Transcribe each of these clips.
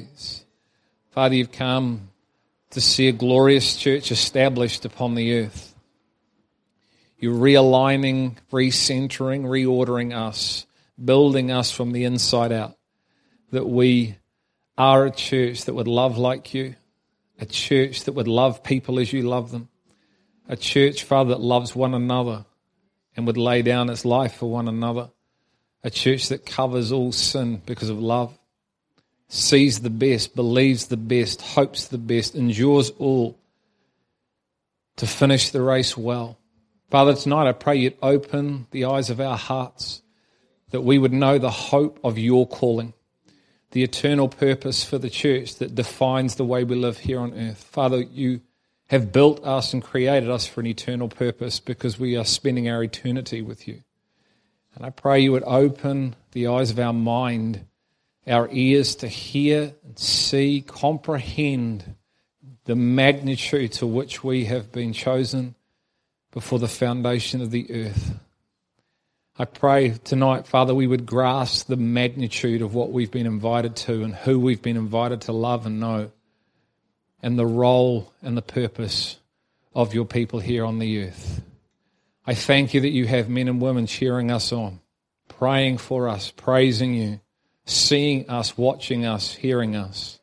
days. Father, you've come to see a glorious church established upon the earth. You're realigning, recentering, reordering us, building us from the inside out. That we are a church that would love like you, a church that would love people as you love them, a church, Father, that loves one another and would lay down its life for one another, a church that covers all sin because of love, sees the best, believes the best, hopes the best, endures all to finish the race well. Father, tonight I pray you'd open the eyes of our hearts that we would know the hope of your calling the eternal purpose for the church that defines the way we live here on earth. Father, you have built us and created us for an eternal purpose because we are spending our eternity with you. And I pray you would open the eyes of our mind, our ears to hear and see, comprehend the magnitude to which we have been chosen before the foundation of the earth. I pray tonight, Father, we would grasp the magnitude of what we've been invited to and who we've been invited to love and know, and the role and the purpose of your people here on the earth. I thank you that you have men and women cheering us on, praying for us, praising you, seeing us, watching us, hearing us.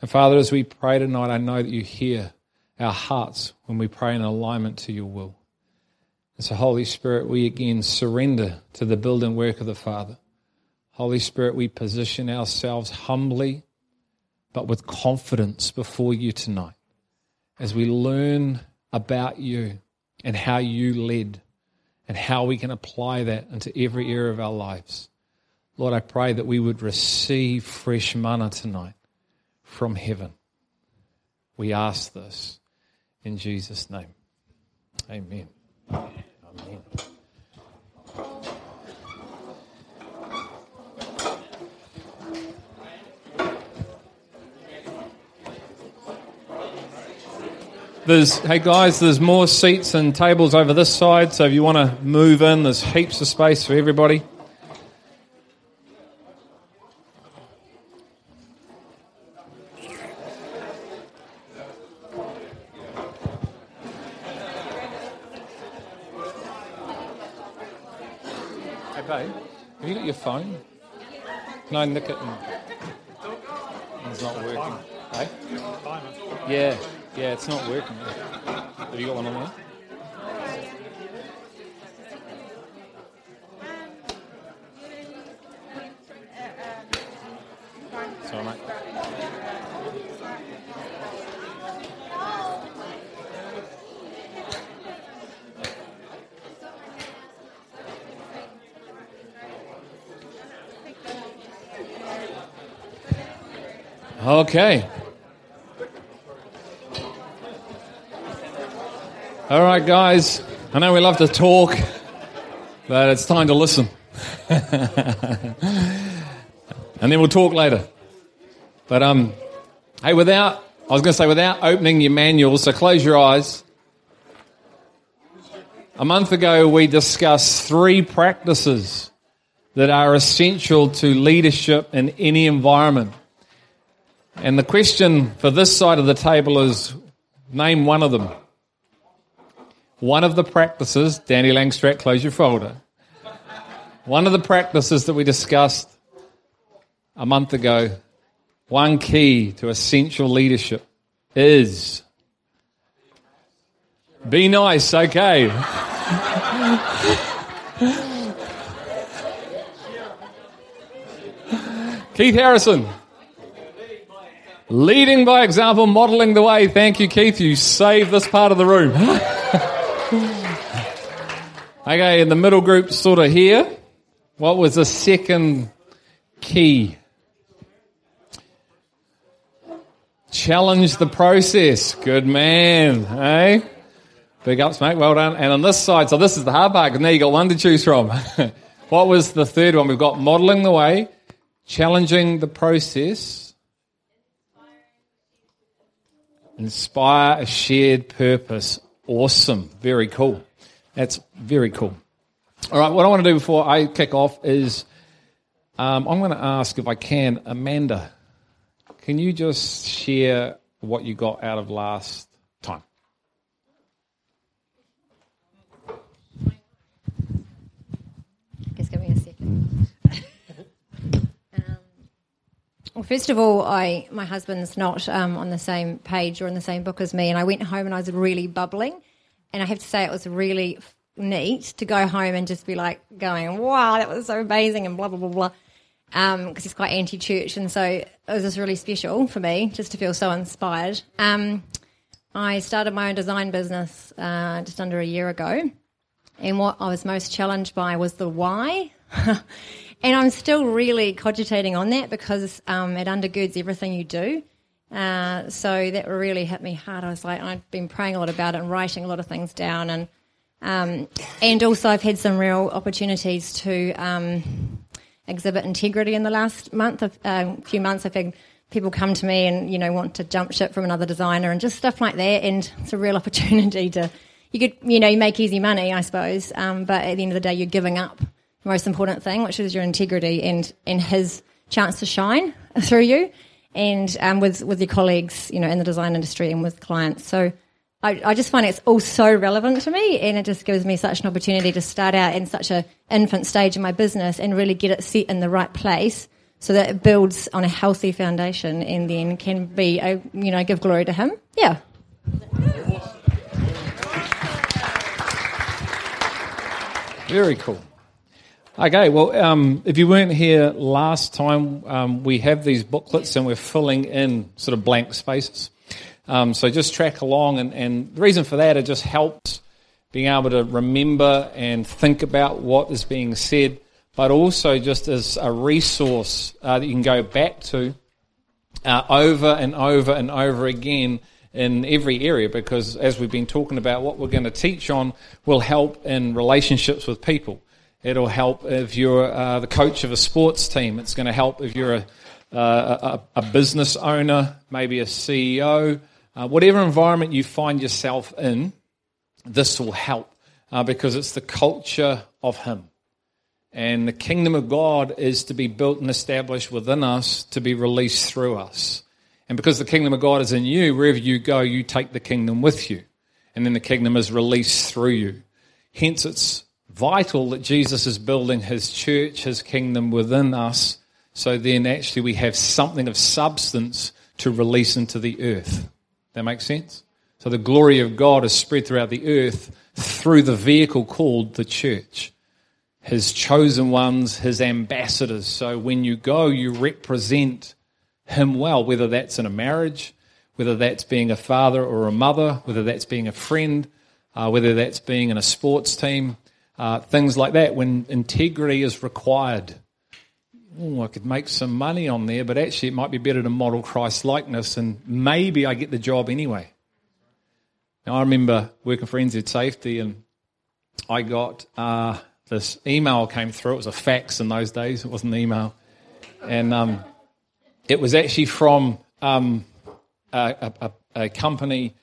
And Father, as we pray tonight, I know that you hear our hearts when we pray in alignment to your will. And so, Holy Spirit, we again surrender to the building work of the Father. Holy Spirit, we position ourselves humbly but with confidence before you tonight as we learn about you and how you led and how we can apply that into every area of our lives. Lord, I pray that we would receive fresh manna tonight from heaven. We ask this in Jesus' name. Amen. Amen. There's, hey guys, there's more seats and tables over this side, so if you want to move in, there's heaps of space for everybody. Can I nick it? And... It's not working. Hey? Yeah, yeah, it's not working. Have you got one on there? Sorry, mate. Okay. All right, guys. I know we love to talk, but it's time to listen. and then we'll talk later. But um, hey, without I was going to say without opening your manual, so close your eyes. A month ago, we discussed three practices that are essential to leadership in any environment. And the question for this side of the table is name one of them. One of the practices, Danny Langstrat, close your folder. One of the practices that we discussed a month ago, one key to essential leadership is be nice, okay. Keith Harrison. Leading by example, modeling the way. Thank you, Keith. You saved this part of the room. okay, in the middle group, sort of here. What was the second key? Challenge the process. Good man. Hey? Big ups, mate. Well done. And on this side, so this is the hard part because now you got one to choose from. what was the third one? We've got modeling the way, challenging the process, Inspire a shared purpose. Awesome. Very cool. That's very cool. All right, what I want to do before I kick off is um, I'm going to ask if I can, Amanda, can you just share what you got out of last time? Just give me a second. um, well, first of all, I my husband's not um, on the same page or in the same book as me, and I went home and I was really bubbling, and I have to say it was really neat to go home and just be like going, "Wow, that was so amazing," and blah blah blah blah because um, he's quite anti-church, and so it was just really special for me just to feel so inspired. Um, I started my own design business uh, just under a year ago, and what I was most challenged by was the why. and I'm still really cogitating on that because um, it undergirds everything you do. Uh, so that really hit me hard. I was like, I've been praying a lot about it and writing a lot of things down, and um, and also I've had some real opportunities to um, exhibit integrity in the last month, a uh, few months. I've had people come to me and you know want to jump ship from another designer and just stuff like that. And it's a real opportunity to you could you know you make easy money, I suppose, um, but at the end of the day, you're giving up most important thing, which is your integrity and and his chance to shine through you, and um, with with your colleagues, you know, in the design industry and with clients. So I, I, just find it's all so relevant to me, and it just gives me such an opportunity to start out in such a infant stage in my business and really get it set in the right place, so that it builds on a healthy foundation, and then can be, a, you know, give glory to Him. Yeah. Very cool. Okay, well, um, if you weren't here last time, um, we have these booklets and we're filling in sort of blank spaces. Um, so just track along, and, and the reason for that, it just helps being able to remember and think about what is being said, but also just as a resource uh, that you can go back to uh, over and over and over again in every area because as we've been talking about what we're going to teach on will help in relationships with people it'll help if you're uh, the coach of a sports team it's going to help if you're a, uh, a, a, business owner maybe a ceo uh, whatever environment you find yourself in, this will help uh, because it's the culture of Him. And the kingdom of God is to be built and established within us to be released through us. And because the kingdom of God is in you, wherever you go, you take the kingdom with you. And then the kingdom is released through you. Hence, it's vital that Jesus is building his church, his kingdom within us, so then actually we have something of substance to release into the earth. That makes sense? So the glory of God is spread throughout the earth through the vehicle called the church. His chosen ones, his ambassadors. So when you go, you represent him well, whether that's in a marriage, whether that's being a father or a mother, whether that's being a friend, uh, whether that's being in a sports team, uh, things like that. When integrity is required, I could make some money on there, but actually it might be better to model Christ likeness and maybe I get the job anyway. Now, I remember working for NZ Safety and I got uh, this email came through. It was a fax in those days, it wasn't an email. And um, it was actually from um, a, a, a, company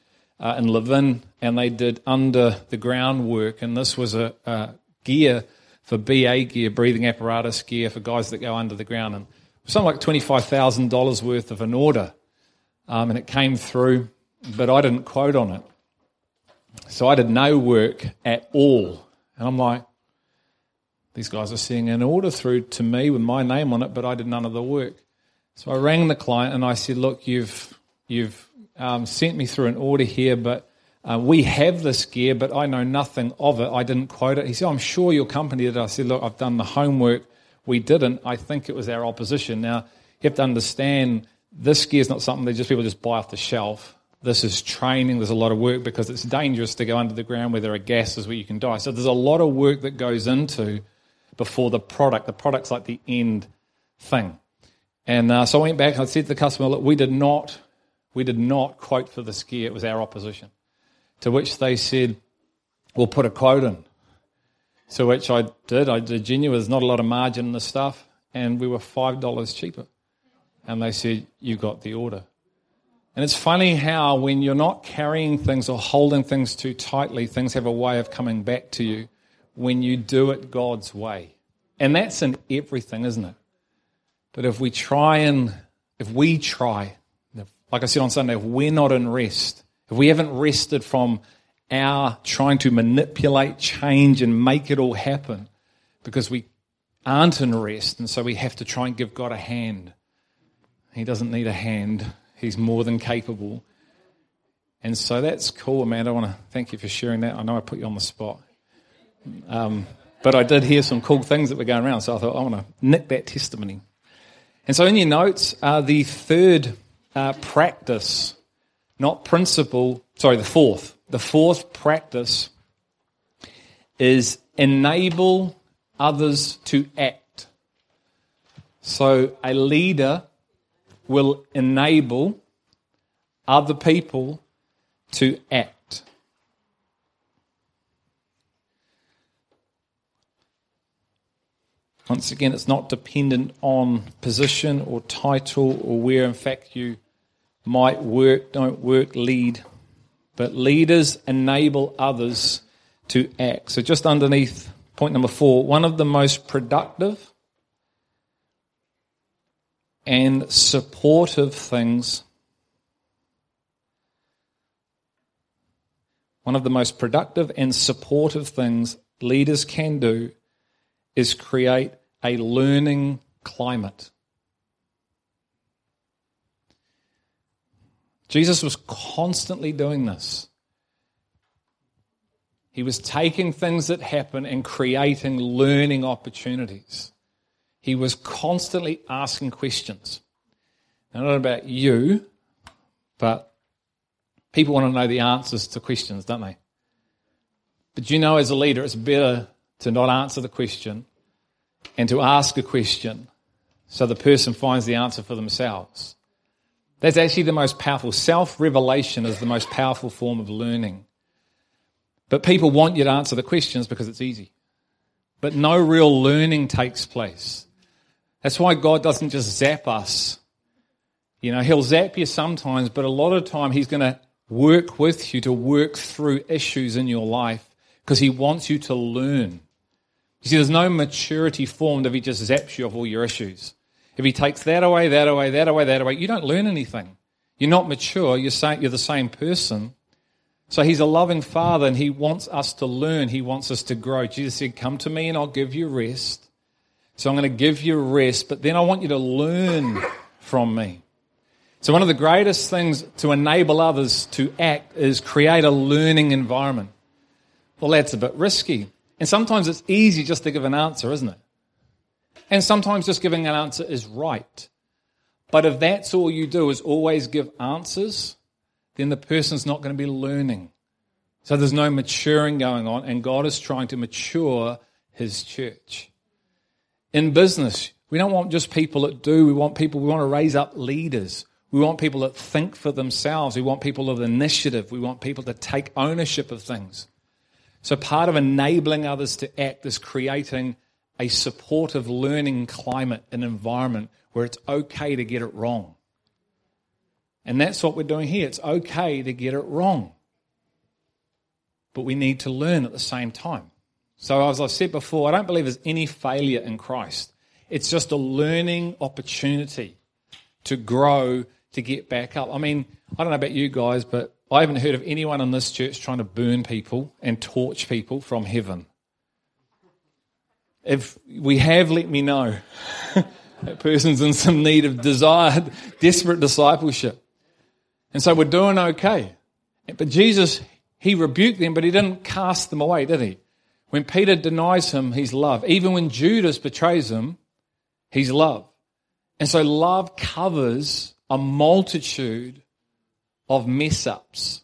uh, in Levin, and they did under the ground work. And this was a, a gear for BA gear, breathing apparatus gear for guys that go under the ground. And something like $25,000 worth of an order. Um, and it came through, but I didn't quote on it. So I did no work at all. And I'm like, these guys are seeing an order through to me with my name on it, but I did none of the work. So I rang the client and I said, look, you've, you've um, sent me through an order here, but uh, we have this gear, but I know nothing of it. I didn't quote it. He said, I'm sure your company did. I said, Look, I've done the homework. We didn't. I think it was our opposition. Now, you have to understand this gear is not something that just people just buy off the shelf. This is training. There's a lot of work because it's dangerous to go under the ground where there are gases where you can die. So there's a lot of work that goes into before the product. The product's like the end thing. And uh, so I went back. And I said to the customer, "Look, we did not, we did not quote for the gear. It was our opposition." To which they said, We'll put a quote in. So, which I did. I did genuine. There's not a lot of margin in the stuff, and we were $5 cheaper. And they said, You got the order. And it's funny how, when you're not carrying things or holding things too tightly, things have a way of coming back to you when you do it God's way. And that's in everything, isn't it? But if we try and if we try, like I said on Sunday, if we're not in rest, if we haven't rested from our trying to manipulate, change, and make it all happen because we aren't in rest, and so we have to try and give God a hand. He doesn't need a hand, He's more than capable. And so that's cool, Amanda. I want to thank you for sharing that. I know I put you on the spot. Um, but I did hear some cool things that were going around, so I thought I want to nick that testimony. And so in your notes, uh, the third uh, practice, not principle, sorry, the fourth, the fourth practice is enable others to act. So a leader will enable other people to act. Once again, it's not dependent on position or title or where, in fact, you might work, don't work, lead. But leaders enable others to act. So, just underneath point number four, one of the most productive and supportive things one of the most productive and supportive things leaders can do is create a learning climate. Jesus was constantly doing this. He was taking things that happen and creating learning opportunities. He was constantly asking questions. Now, not about you, but people want to know the answers to questions, don't they? But you know, as a leader, it's better to not answer the question and to ask a question so the person finds the answer for themselves. That's actually the most powerful. Self revelation is the most powerful form of learning. But people want you to answer the questions because it's easy. But no real learning takes place. That's why God doesn't just zap us. You know, He'll zap you sometimes, but a lot of time He's going to work with you to work through issues in your life because He wants you to learn. You see, there's no maturity formed if He just zaps you of all your issues. If He takes that away, that away, that away, that away, you don't learn anything. You're not mature. You're, you're the same person. So He's a loving Father and He wants us to learn. He wants us to grow. Jesus said, Come to me and I'll give you rest. So I'm going to give you rest, but then I want you to learn from me. So, one of the greatest things to enable others to act is create a learning environment. Well, that's a bit risky. And sometimes it's easy just to give an answer, isn't it? And sometimes just giving an answer is right. But if that's all you do is always give answers, then the person's not going to be learning. So there's no maturing going on, and God is trying to mature his church. In business, we don't want just people that do, we want people, we want to raise up leaders. We want people that think for themselves. We want people of initiative. We want people to take ownership of things. So, part of enabling others to act is creating a supportive learning climate, and environment where it's okay to get it wrong. And that's what we're doing here. It's okay to get it wrong. But we need to learn at the same time. So, as I've said before, I don't believe there's any failure in Christ. It's just a learning opportunity to grow, to get back up. I mean, I don't know about you guys, but I haven't heard of anyone in this church trying to burn people and torch people from heaven. If we have, let me know. that person's in some need of desired, desperate discipleship. And so we're doing okay. But Jesus, he rebuked them, but he didn't cast them away, did he? When Peter denies him, he's love. Even when Judas betrays him, he's love. And so love covers a multitude of mess ups.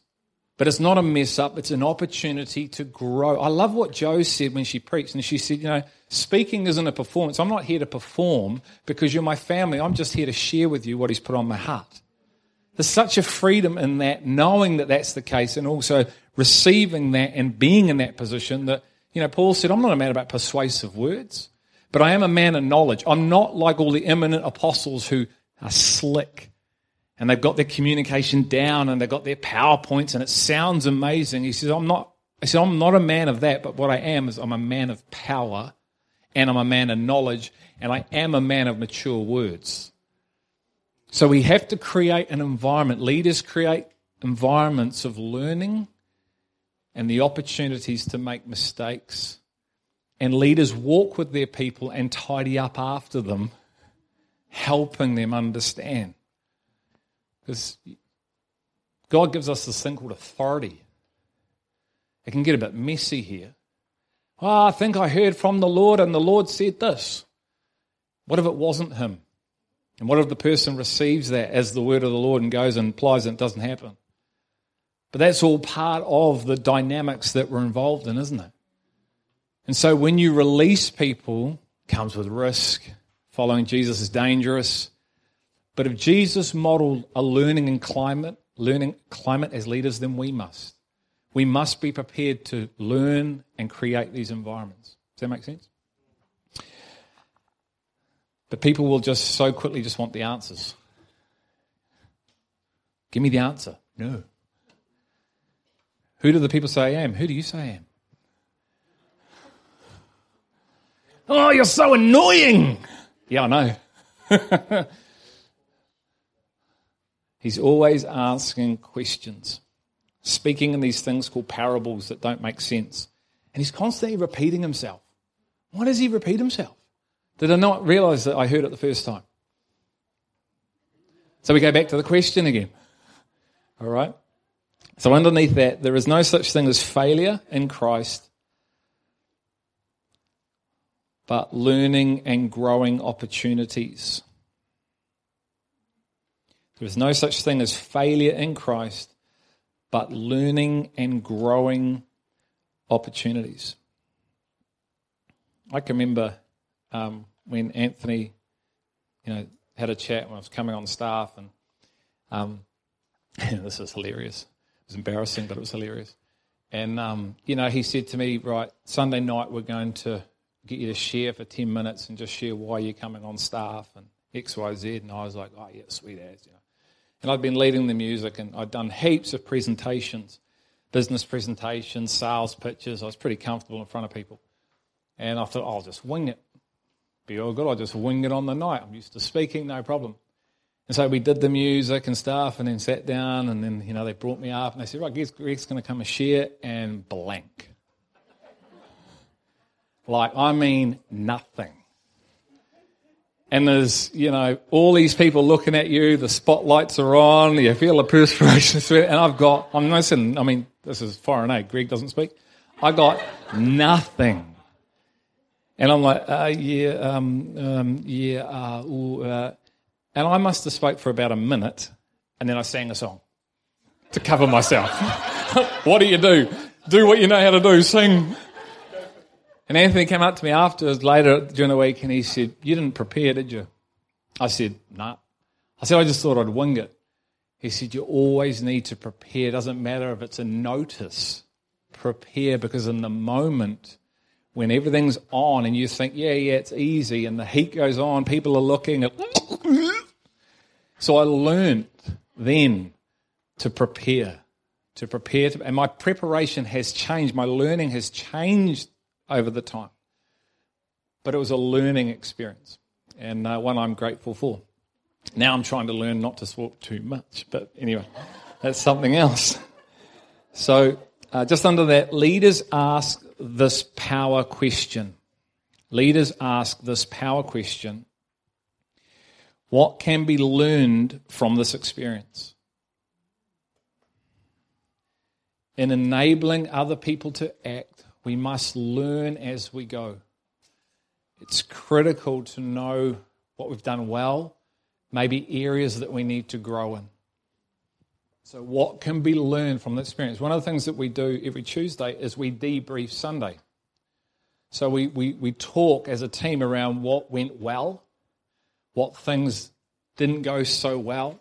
But it's not a mess up, it's an opportunity to grow. I love what Joe said when she preached. And she said, You know, speaking isn't a performance. I'm not here to perform because you're my family. I'm just here to share with you what He's put on my heart. There's such a freedom in that, knowing that that's the case, and also receiving that and being in that position that you know, Paul said, I'm not a man about persuasive words, but I am a man of knowledge. I'm not like all the eminent apostles who are slick and they've got their communication down and they've got their PowerPoints and it sounds amazing. He says, I'm not, I said, I'm not a man of that, but what I am is I'm a man of power and I'm a man of knowledge and I am a man of mature words. So we have to create an environment. Leaders create environments of learning and the opportunities to make mistakes. And leaders walk with their people and tidy up after them, helping them understand. Because God gives us this thing called authority. It can get a bit messy here. Oh, I think I heard from the Lord and the Lord said this. What if it wasn't Him? And what if the person receives that as the word of the Lord and goes and applies and it doesn't happen? But that's all part of the dynamics that we're involved in, isn't it? And so when you release people, comes with risk. Following Jesus is dangerous. But if Jesus modeled a learning and climate, learning climate as leaders, then we must. We must be prepared to learn and create these environments. Does that make sense? But people will just so quickly just want the answers. Give me the answer. No. Who do the people say I am? Who do you say I am? Oh, you're so annoying. Yeah, I know. He's always asking questions, speaking in these things called parables that don't make sense. And he's constantly repeating himself. Why does he repeat himself? Did I not realize that I heard it the first time? So we go back to the question again. All right? So, underneath that, there is no such thing as failure in Christ, but learning and growing opportunities. There is no such thing as failure in Christ, but learning and growing opportunities. I can remember um, when Anthony, you know, had a chat when I was coming on staff, and um, this is hilarious. It was embarrassing, but it was hilarious. And um, you know, he said to me, "Right, Sunday night we're going to get you to share for ten minutes and just share why you're coming on staff and X, Y, Z." And I was like, "Oh yeah, sweet as," you know. And I'd been leading the music, and I'd done heaps of presentations, business presentations, sales pitches. I was pretty comfortable in front of people. And I thought, I'll just wing it. Be all good. I'll just wing it on the night. I'm used to speaking, no problem. And so we did the music and stuff and then sat down and then, you know, they brought me up and they said, right, Greg's, Greg's going to come and share and blank. like, I mean, nothing. And there's, you know, all these people looking at you, the spotlights are on, you feel the perspiration sweat, and I've got, I'm listening, I mean, this is foreign aid, Greg doesn't speak. I got nothing. And I'm like, uh, yeah, um, um, yeah, uh, ooh, uh. and I must have spoke for about a minute, and then I sang a song to cover myself. what do you do? Do what you know how to do, sing. And Anthony came up to me afterwards later during the week, and he said, "You didn't prepare, did you?" I said, "No." Nah. I said, "I just thought I'd wing it." He said, "You always need to prepare. It doesn't matter if it's a notice. Prepare because in the moment." when everything's on and you think, yeah, yeah, it's easy, and the heat goes on, people are looking at. so I learned then to prepare, to prepare, to, and my preparation has changed. My learning has changed over the time. But it was a learning experience and uh, one I'm grateful for. Now I'm trying to learn not to swap too much, but anyway, that's something else. So, uh, just under that, leaders ask this power question. Leaders ask this power question What can be learned from this experience? In enabling other people to act, we must learn as we go. It's critical to know what we've done well, maybe areas that we need to grow in. So, what can be learned from the experience? One of the things that we do every Tuesday is we debrief Sunday. So, we, we, we talk as a team around what went well, what things didn't go so well,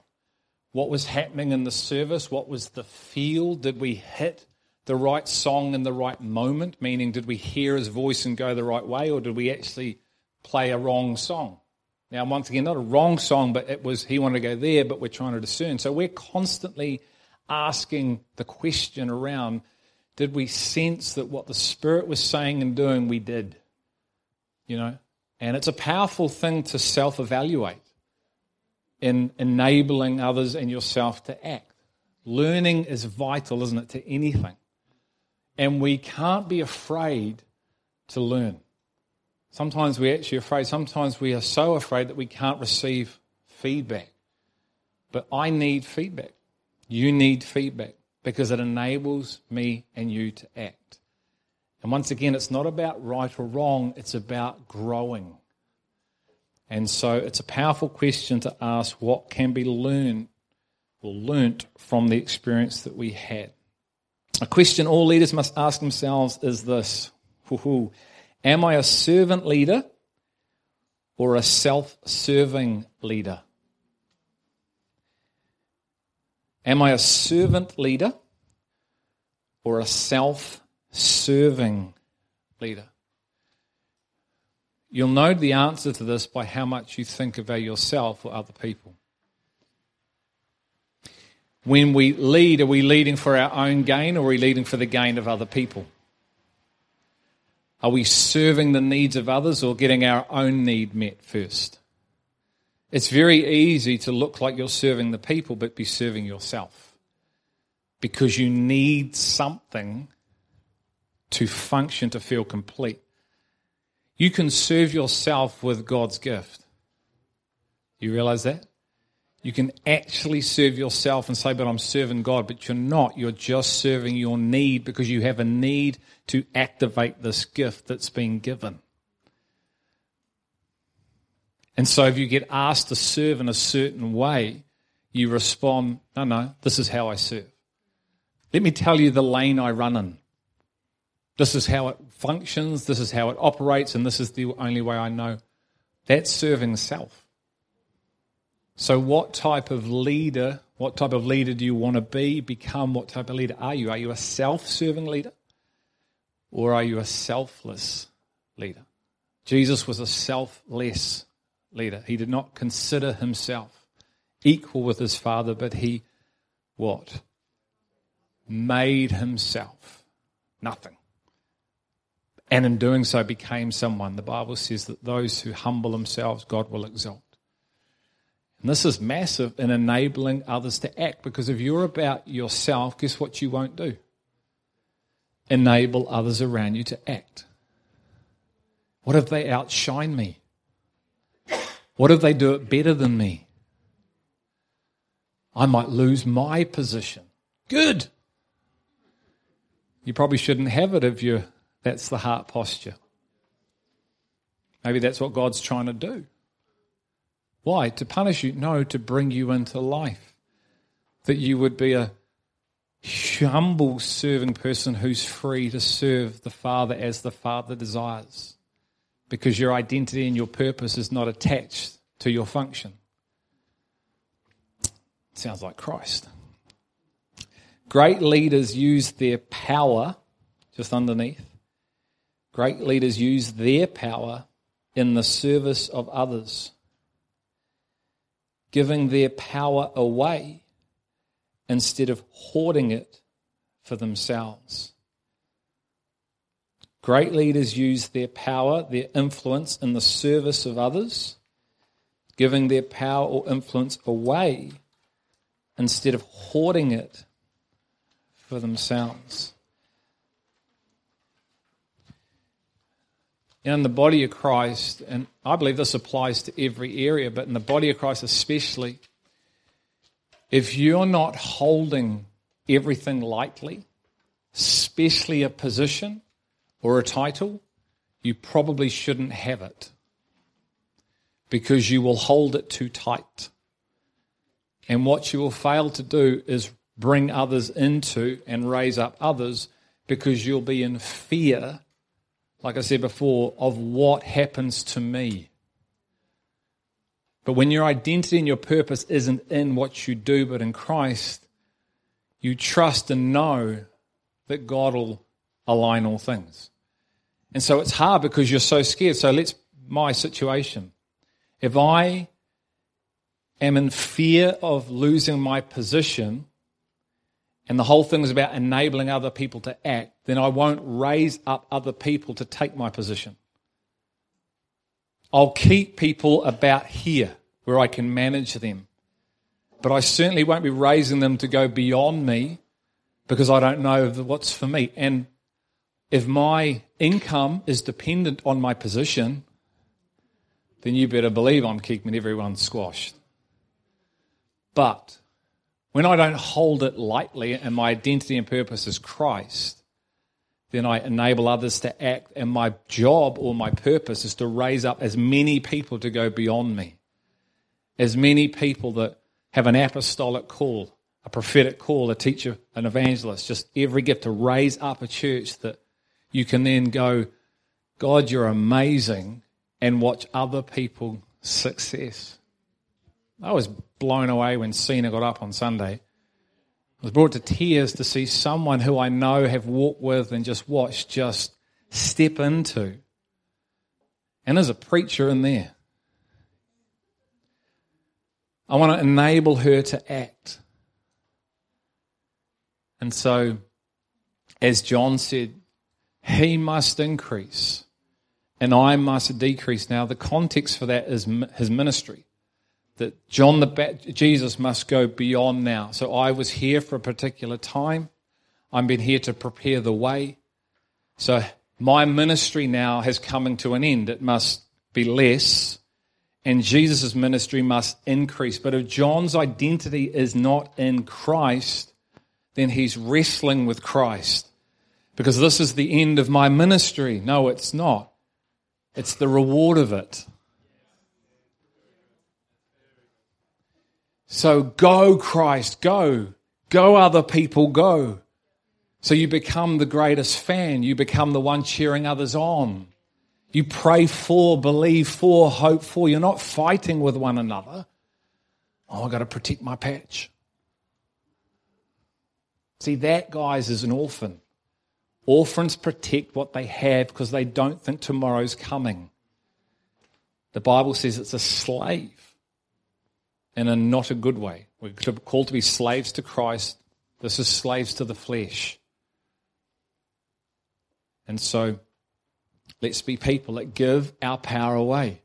what was happening in the service, what was the feel, did we hit the right song in the right moment, meaning did we hear his voice and go the right way, or did we actually play a wrong song? Now, once again, not a wrong song, but it was he wanted to go there, but we're trying to discern. So we're constantly asking the question around did we sense that what the Spirit was saying and doing, we did? You know? And it's a powerful thing to self evaluate. in enabling others and yourself to act. Learning is vital, isn't it, to anything. And we can't be afraid to learn. Sometimes we're actually afraid. Sometimes we are so afraid that we can't receive feedback. But I need feedback. You need feedback because it enables me and you to act. And once again, it's not about right or wrong, it's about growing. And so it's a powerful question to ask what can be learned or learnt from the experience that we had. A question all leaders must ask themselves is this Am I a servant leader or a self serving leader? Am I a servant leader or a self serving leader? You'll know the answer to this by how much you think about yourself or other people. When we lead, are we leading for our own gain or are we leading for the gain of other people? Are we serving the needs of others or getting our own need met first? It's very easy to look like you're serving the people but be serving yourself because you need something to function to feel complete. You can serve yourself with God's gift. You realize that? You can actually serve yourself and say, but I'm serving God, but you're not. You're just serving your need because you have a need to activate this gift that's been given. And so if you get asked to serve in a certain way, you respond, no, no, this is how I serve. Let me tell you the lane I run in. This is how it functions, this is how it operates, and this is the only way I know. That's serving self. So, what type of leader, what type of leader do you want to be, become? What type of leader are you? Are you a self serving leader? Or are you a selfless leader? Jesus was a selfless leader. He did not consider himself equal with his Father, but he what? Made himself nothing and in doing so became someone. The Bible says that those who humble themselves, God will exalt. And this is massive in enabling others to act because if you're about yourself, guess what you won't do? Enable others around you to act. What if they outshine me? What if they do it better than me? I might lose my position. Good. You probably shouldn't have it if you're that's the heart posture. Maybe that's what God's trying to do. Why? To punish you? No, to bring you into life. That you would be a humble serving person who's free to serve the Father as the Father desires. Because your identity and your purpose is not attached to your function. Sounds like Christ. Great leaders use their power, just underneath, Great leaders use their power in the service of others, giving their power away instead of hoarding it for themselves. Great leaders use their power, their influence in the service of others, giving their power or influence away instead of hoarding it for themselves. In the body of Christ, and I believe this applies to every area, but in the body of Christ especially, if you're not holding everything lightly, especially a position or a title, you probably shouldn't have it because you will hold it too tight. And what you will fail to do is bring others into and raise up others because you'll be in fear like I said before, of what happens to me. But when your identity and your purpose isn't in what you do, but in Christ, you trust and know that God will align all things. And so it's hard because you're so scared. So let's, my situation. If I am in fear of losing my position, and the whole thing is about enabling other people to act, then I won't raise up other people to take my position. I'll keep people about here where I can manage them. but I certainly won't be raising them to go beyond me because I don't know what's for me. And if my income is dependent on my position, then you better believe I'm keeping everyone squashed. But when I don't hold it lightly and my identity and purpose is Christ, then I enable others to act, and my job or my purpose is to raise up as many people to go beyond me. As many people that have an apostolic call, a prophetic call, a teacher, an evangelist, just every gift to raise up a church that you can then go, God, you're amazing, and watch other people success. I was blown away when Cena got up on Sunday. I was brought to tears to see someone who I know have walked with and just watched just step into. And there's a preacher in there. I want to enable her to act. And so, as John said, he must increase and I must decrease. Now, the context for that is his ministry. That John the Jesus must go beyond now. So I was here for a particular time. I've been here to prepare the way. So my ministry now has coming to an end. It must be less, and Jesus' ministry must increase. But if John's identity is not in Christ, then he's wrestling with Christ. Because this is the end of my ministry. No, it's not. It's the reward of it. So go, Christ, go. Go, other people, go. So you become the greatest fan. You become the one cheering others on. You pray for, believe for, hope for. You're not fighting with one another. Oh, I've got to protect my patch. See, that, guys, is an orphan. Orphans protect what they have because they don't think tomorrow's coming. The Bible says it's a slave in a not a good way. We're called to be slaves to Christ. This is slaves to the flesh. And so let's be people that give our power away,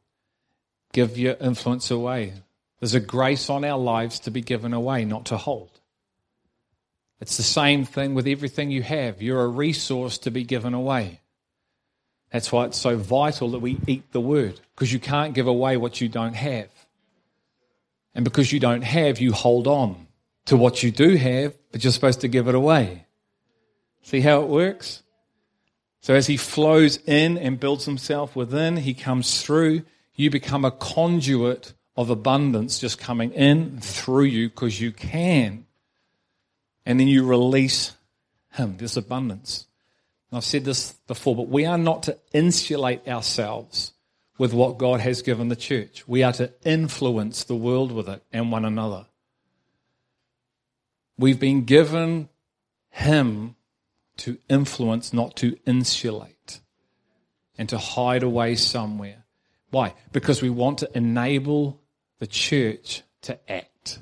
give your influence away. There's a grace on our lives to be given away, not to hold. It's the same thing with everything you have. You're a resource to be given away. That's why it's so vital that we eat the word, because you can't give away what you don't have. And because you don't have, you hold on to what you do have, but you're supposed to give it away. See how it works? So as he flows in and builds himself within, he comes through, you become a conduit of abundance just coming in through you because you can. And then you release him, this abundance. And I've said this before, but we are not to insulate ourselves with what God has given the church. We are to influence the world with it and one another. We've been given Him to influence, not to insulate and to hide away somewhere. Why? Because we want to enable the church to act,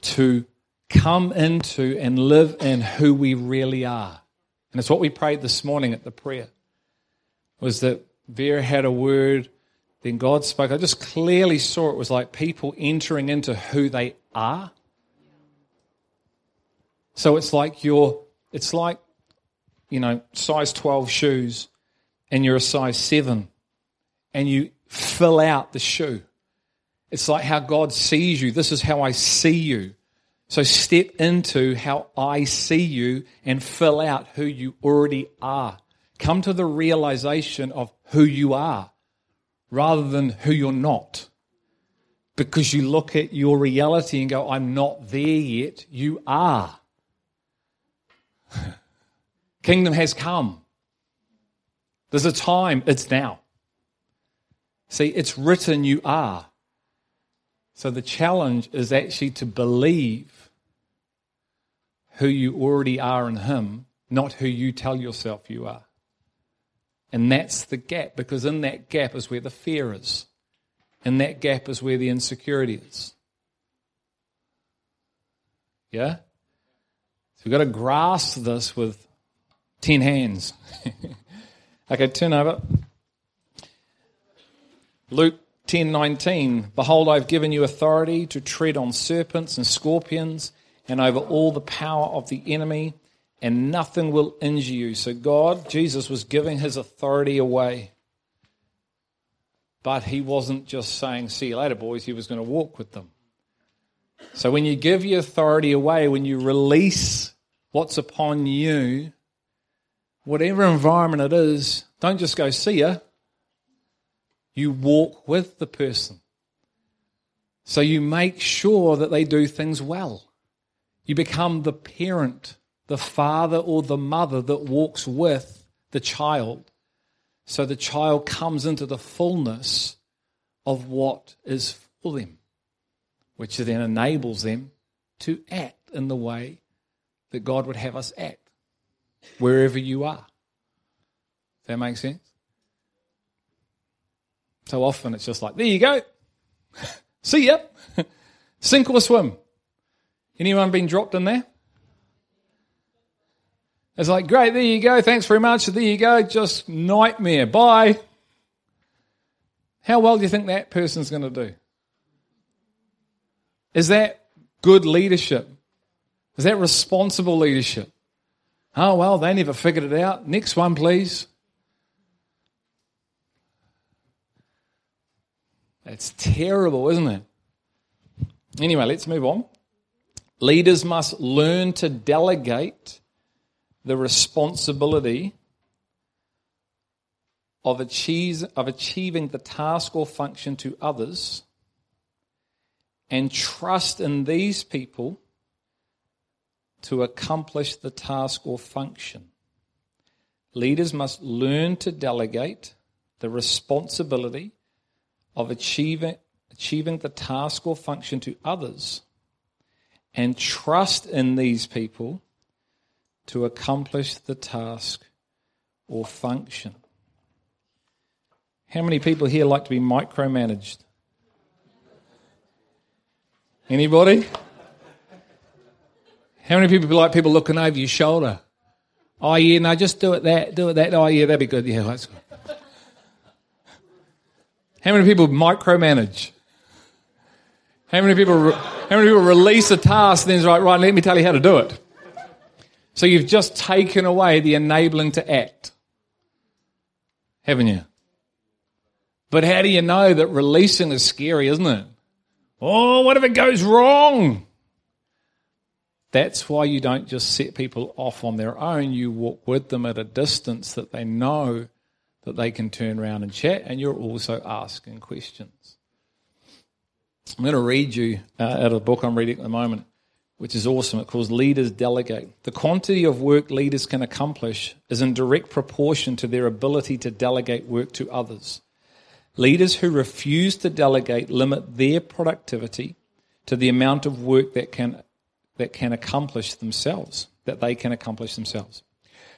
to come into and live in who we really are. And it's what we prayed this morning at the prayer was that Vera had a word, then God spoke. I just clearly saw it was like people entering into who they are. So it's like you're, it's like, you know, size 12 shoes and you're a size 7 and you fill out the shoe. It's like how God sees you. This is how I see you. So step into how I see you and fill out who you already are. Come to the realization of who you are rather than who you're not. Because you look at your reality and go, I'm not there yet. You are. Kingdom has come. There's a time, it's now. See, it's written you are. So the challenge is actually to believe who you already are in Him, not who you tell yourself you are. And that's the gap, because in that gap is where the fear is. In that gap is where the insecurity is. Yeah? So we've got to grasp this with 10 hands. okay, turn over. Luke 10:19 Behold I've given you authority to tread on serpents and scorpions and over all the power of the enemy and nothing will injure you. So God, Jesus was giving his authority away. But he wasn't just saying see you later boys, he was going to walk with them. So when you give your authority away, when you release what's upon you, whatever environment it is, don't just go see ya. You walk with the person. So you make sure that they do things well. You become the parent, the father or the mother that walks with the child. So the child comes into the fullness of what is for them, which then enables them to act in the way that God would have us act, wherever you are. Does that make sense? So often it's just like, there you go. See ya. Sink or swim. Anyone been dropped in there? It's like, great, there you go. Thanks very much. There you go. Just nightmare. Bye. How well do you think that person's going to do? Is that good leadership? Is that responsible leadership? Oh, well, they never figured it out. Next one, please. That's terrible, isn't it? Anyway, let's move on. Leaders must learn to delegate the responsibility of, of achieving the task or function to others and trust in these people to accomplish the task or function. Leaders must learn to delegate the responsibility of achieving, achieving the task or function to others and trust in these people to accomplish the task or function. How many people here like to be micromanaged? Anybody? How many people like people looking over your shoulder? Oh yeah, no, just do it that, do it that. Oh yeah, that'd be good. Yeah, that's good. How many people micromanage? How many people, how many people release a task and then it's like, right, let me tell you how to do it? So you've just taken away the enabling to act. Haven't you? But how do you know that releasing is scary, isn't it? Oh, what if it goes wrong? That's why you don't just set people off on their own. You walk with them at a distance that they know that they can turn around and chat, and you're also asking questions. I'm going to read you uh, out of the book I'm reading at the moment, which is awesome. It calls Leaders Delegate. The quantity of work leaders can accomplish is in direct proportion to their ability to delegate work to others. Leaders who refuse to delegate limit their productivity to the amount of work that can that can accomplish themselves, that they can accomplish themselves.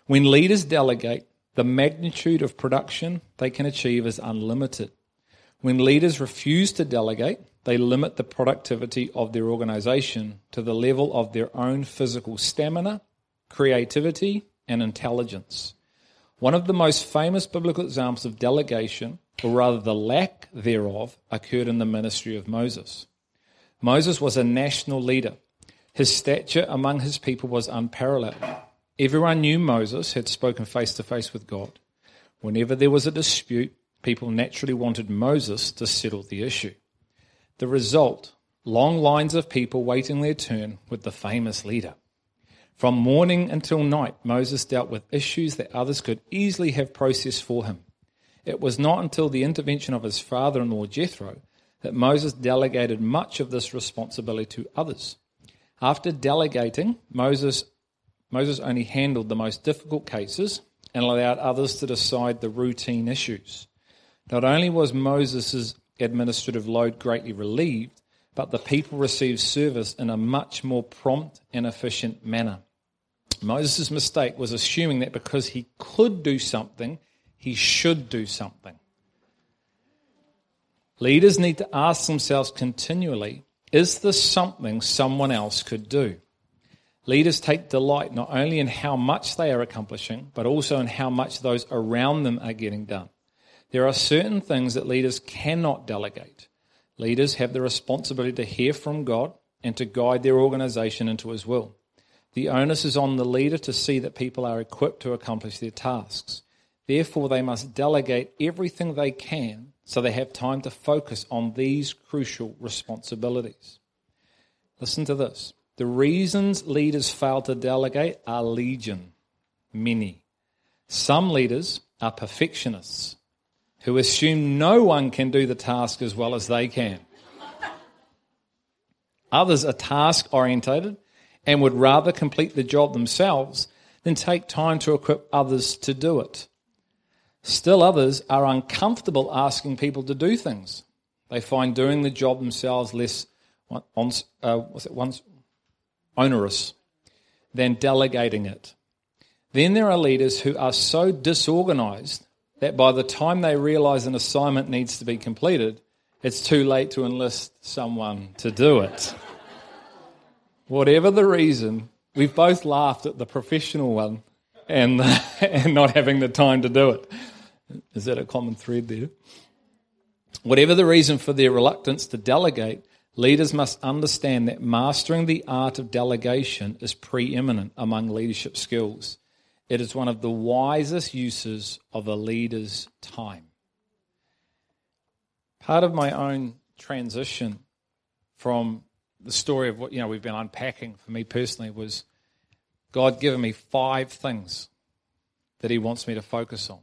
When leaders delegate, the magnitude of production they can achieve is unlimited. When leaders refuse to delegate, they limit the productivity of their organization to the level of their own physical stamina, creativity, and intelligence. One of the most famous biblical examples of delegation, or rather the lack thereof, occurred in the ministry of Moses. Moses was a national leader his stature among his people was unparalleled. Everyone knew Moses had spoken face to face with God. Whenever there was a dispute, people naturally wanted Moses to settle the issue. The result long lines of people waiting their turn with the famous leader. From morning until night, Moses dealt with issues that others could easily have processed for him. It was not until the intervention of his father in law Jethro that Moses delegated much of this responsibility to others. After delegating, Moses, Moses only handled the most difficult cases and allowed others to decide the routine issues. Not only was Moses' administrative load greatly relieved, but the people received service in a much more prompt and efficient manner. Moses' mistake was assuming that because he could do something, he should do something. Leaders need to ask themselves continually is this something someone else could do? Leaders take delight not only in how much they are accomplishing, but also in how much those around them are getting done. There are certain things that leaders cannot delegate. Leaders have the responsibility to hear from God and to guide their organization into His will. The onus is on the leader to see that people are equipped to accomplish their tasks. Therefore, they must delegate everything they can so they have time to focus on these crucial responsibilities. Listen to this. The reasons leaders fail to delegate are legion, many. Some leaders are perfectionists who assume no one can do the task as well as they can. Others are task orientated and would rather complete the job themselves than take time to equip others to do it. Still, others are uncomfortable asking people to do things. They find doing the job themselves less uh, what's it, once, onerous than delegating it. Then there are leaders who are so disorganized that by the time they realize an assignment needs to be completed, it's too late to enlist someone to do it. Whatever the reason, we've both laughed at the professional one and, and not having the time to do it. Is that a common thread there? Whatever the reason for their reluctance to delegate, leaders must understand that mastering the art of delegation is preeminent among leadership skills. It is one of the wisest uses of a leader's time. Part of my own transition from the story of what you know we've been unpacking for me personally was God giving me five things that He wants me to focus on.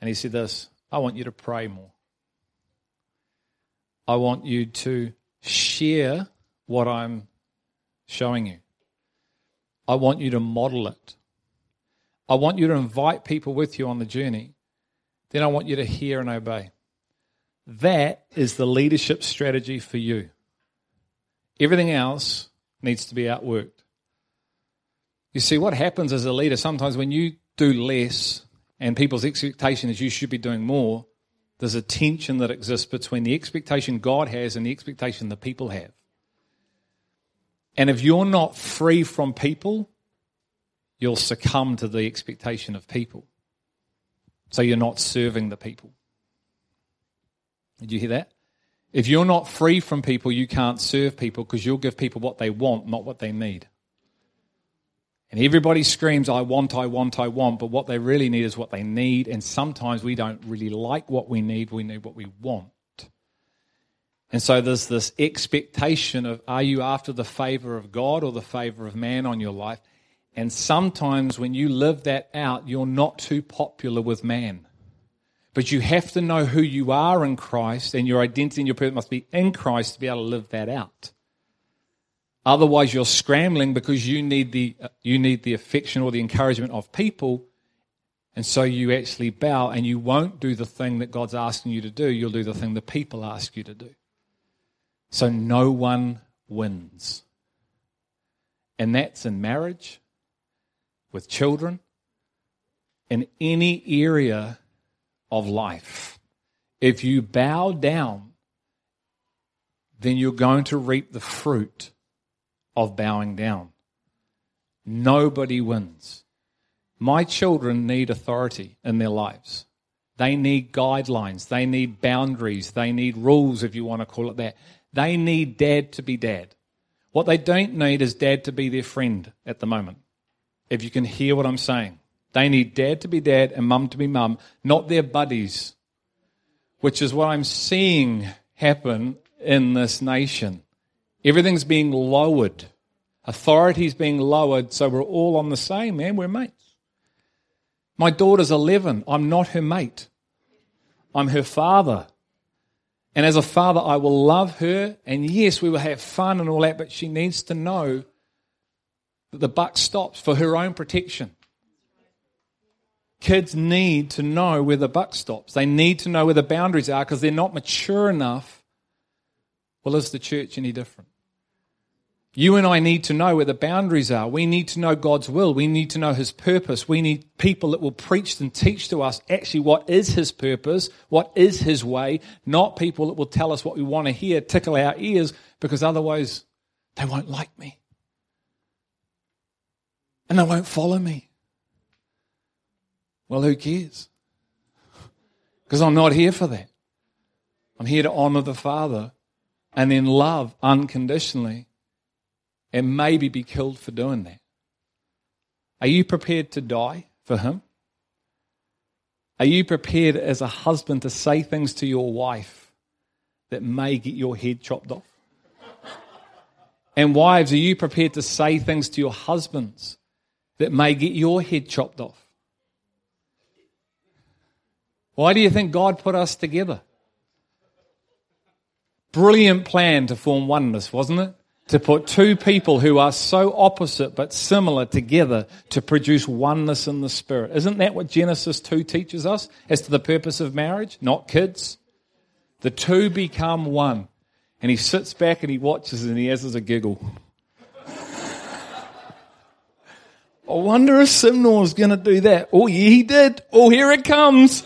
And He said this I want you to pray more. I want you to share what I'm showing you. I want you to model it. I want you to invite people with you on the journey. Then I want you to hear and obey. That is the leadership strategy for you. Everything else needs to be outworked. You see, what happens as a leader sometimes when you do less and people's expectation is you should be doing more, there's a tension that exists between the expectation God has and the expectation the people have. And if you're not free from people, you'll succumb to the expectation of people. So you're not serving the people. Did you hear that? If you're not free from people, you can't serve people because you'll give people what they want, not what they need. And everybody screams, I want, I want, I want, but what they really need is what they need. And sometimes we don't really like what we need, we need what we want. And so there's this expectation of are you after the favor of God or the favor of man on your life? And sometimes when you live that out, you're not too popular with man. But you have to know who you are in Christ, and your identity and your purpose must be in Christ to be able to live that out. Otherwise, you're scrambling because you need the uh, you need the affection or the encouragement of people, and so you actually bow and you won't do the thing that God's asking you to do. You'll do the thing the people ask you to do. So no one wins, and that's in marriage, with children, in any area of life. If you bow down, then you're going to reap the fruit of bowing down. Nobody wins. My children need authority in their lives. They need guidelines. They need boundaries. They need rules, if you want to call it that. They need dad to be dad. What they don't need is dad to be their friend at the moment. If you can hear what I'm saying. They need dad to be dad and mum to be mum, not their buddies, which is what I'm seeing happen in this nation. Everything's being lowered. Authority's being lowered, so we're all on the same, man. We're mates. My daughter's 11. I'm not her mate. I'm her father. And as a father, I will love her. And yes, we will have fun and all that, but she needs to know that the buck stops for her own protection. Kids need to know where the buck stops. They need to know where the boundaries are because they're not mature enough. Well, is the church any different? You and I need to know where the boundaries are. We need to know God's will. We need to know His purpose. We need people that will preach and teach to us actually what is His purpose, what is His way, not people that will tell us what we want to hear, tickle our ears, because otherwise they won't like me. And they won't follow me. Well, who cares? Because I'm not here for that. I'm here to honor the Father and then love unconditionally and maybe be killed for doing that. Are you prepared to die for Him? Are you prepared as a husband to say things to your wife that may get your head chopped off? And wives, are you prepared to say things to your husbands that may get your head chopped off? Why do you think God put us together? Brilliant plan to form oneness, wasn't it? To put two people who are so opposite but similar together to produce oneness in the spirit. Isn't that what Genesis 2 teaches us as to the purpose of marriage? Not kids. The two become one. And he sits back and he watches and he has a giggle. I wonder if Simnor's going to do that. Oh, yeah, he did. Oh, here it comes.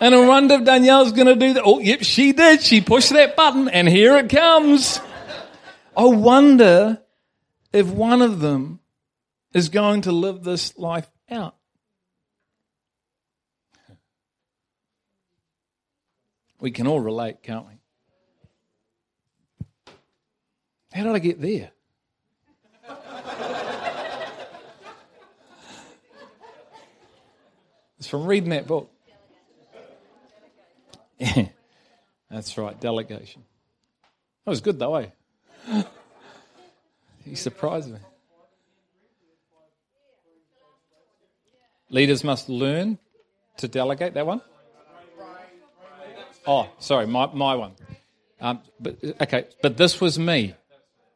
And I wonder if Danielle's going to do that. Oh, yep, she did. She pushed that button and here it comes. I wonder if one of them is going to live this life out. We can all relate, can't we? How did I get there? it's from reading that book. That's right, delegation. That was good though, eh? he surprised me. Leaders must learn to delegate that one. Oh, sorry, my, my one. Um, but okay, but this was me.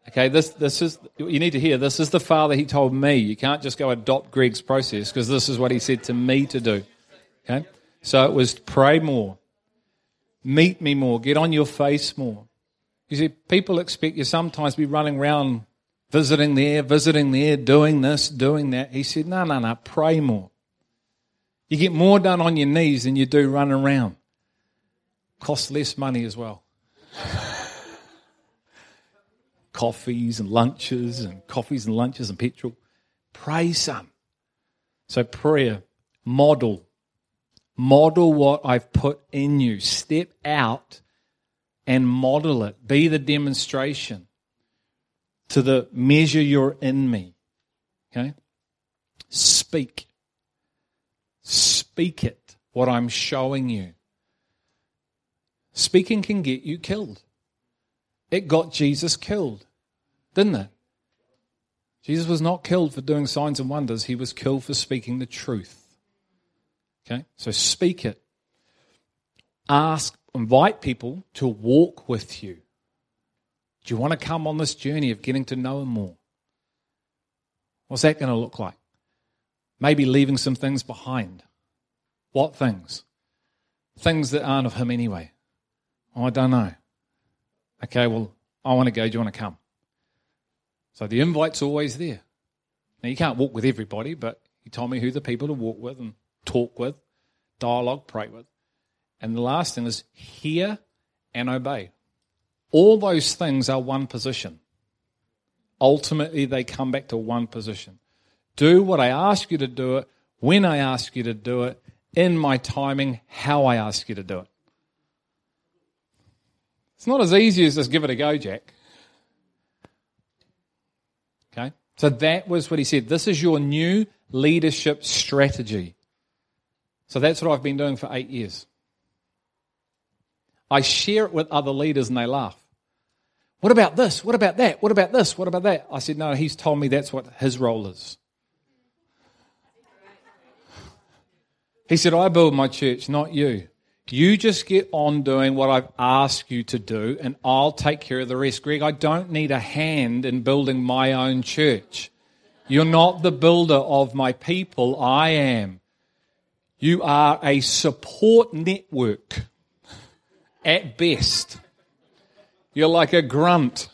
Okay, this this is you need to hear. This is the father he told me. You can't just go adopt Greg's process because this is what he said to me to do. Okay, so it was pray more, meet me more, get on your face more. You see, people expect you sometimes be running around, visiting there, visiting there, doing this, doing that. He said, no, no, no, pray more. You get more done on your knees than you do running around costs less money as well. coffees and lunches and coffees and lunches and petrol. Pray some. So prayer, model. Model what I've put in you. Step out and model it. Be the demonstration to the measure you're in me. Okay? Speak. Speak it, what I'm showing you. Speaking can get you killed. It got Jesus killed, didn't it? Jesus was not killed for doing signs and wonders, he was killed for speaking the truth. Okay? So speak it. Ask, invite people to walk with you. Do you want to come on this journey of getting to know him more? What's that going to look like? Maybe leaving some things behind. What things? Things that aren't of him anyway. Oh, I don't know. Okay, well, I want to go. Do you want to come? So the invite's always there. Now, you can't walk with everybody, but he told me who the people to walk with and talk with, dialogue, pray with. And the last thing is hear and obey. All those things are one position. Ultimately, they come back to one position. Do what I ask you to do it, when I ask you to do it, in my timing, how I ask you to do it. It's not as easy as just give it a go, Jack. Okay? So that was what he said. This is your new leadership strategy. So that's what I've been doing for eight years. I share it with other leaders and they laugh. What about this? What about that? What about this? What about that? I said, no, he's told me that's what his role is. He said, I build my church, not you. You just get on doing what I've asked you to do, and I'll take care of the rest. Greg, I don't need a hand in building my own church. You're not the builder of my people, I am. You are a support network at best. You're like a grunt.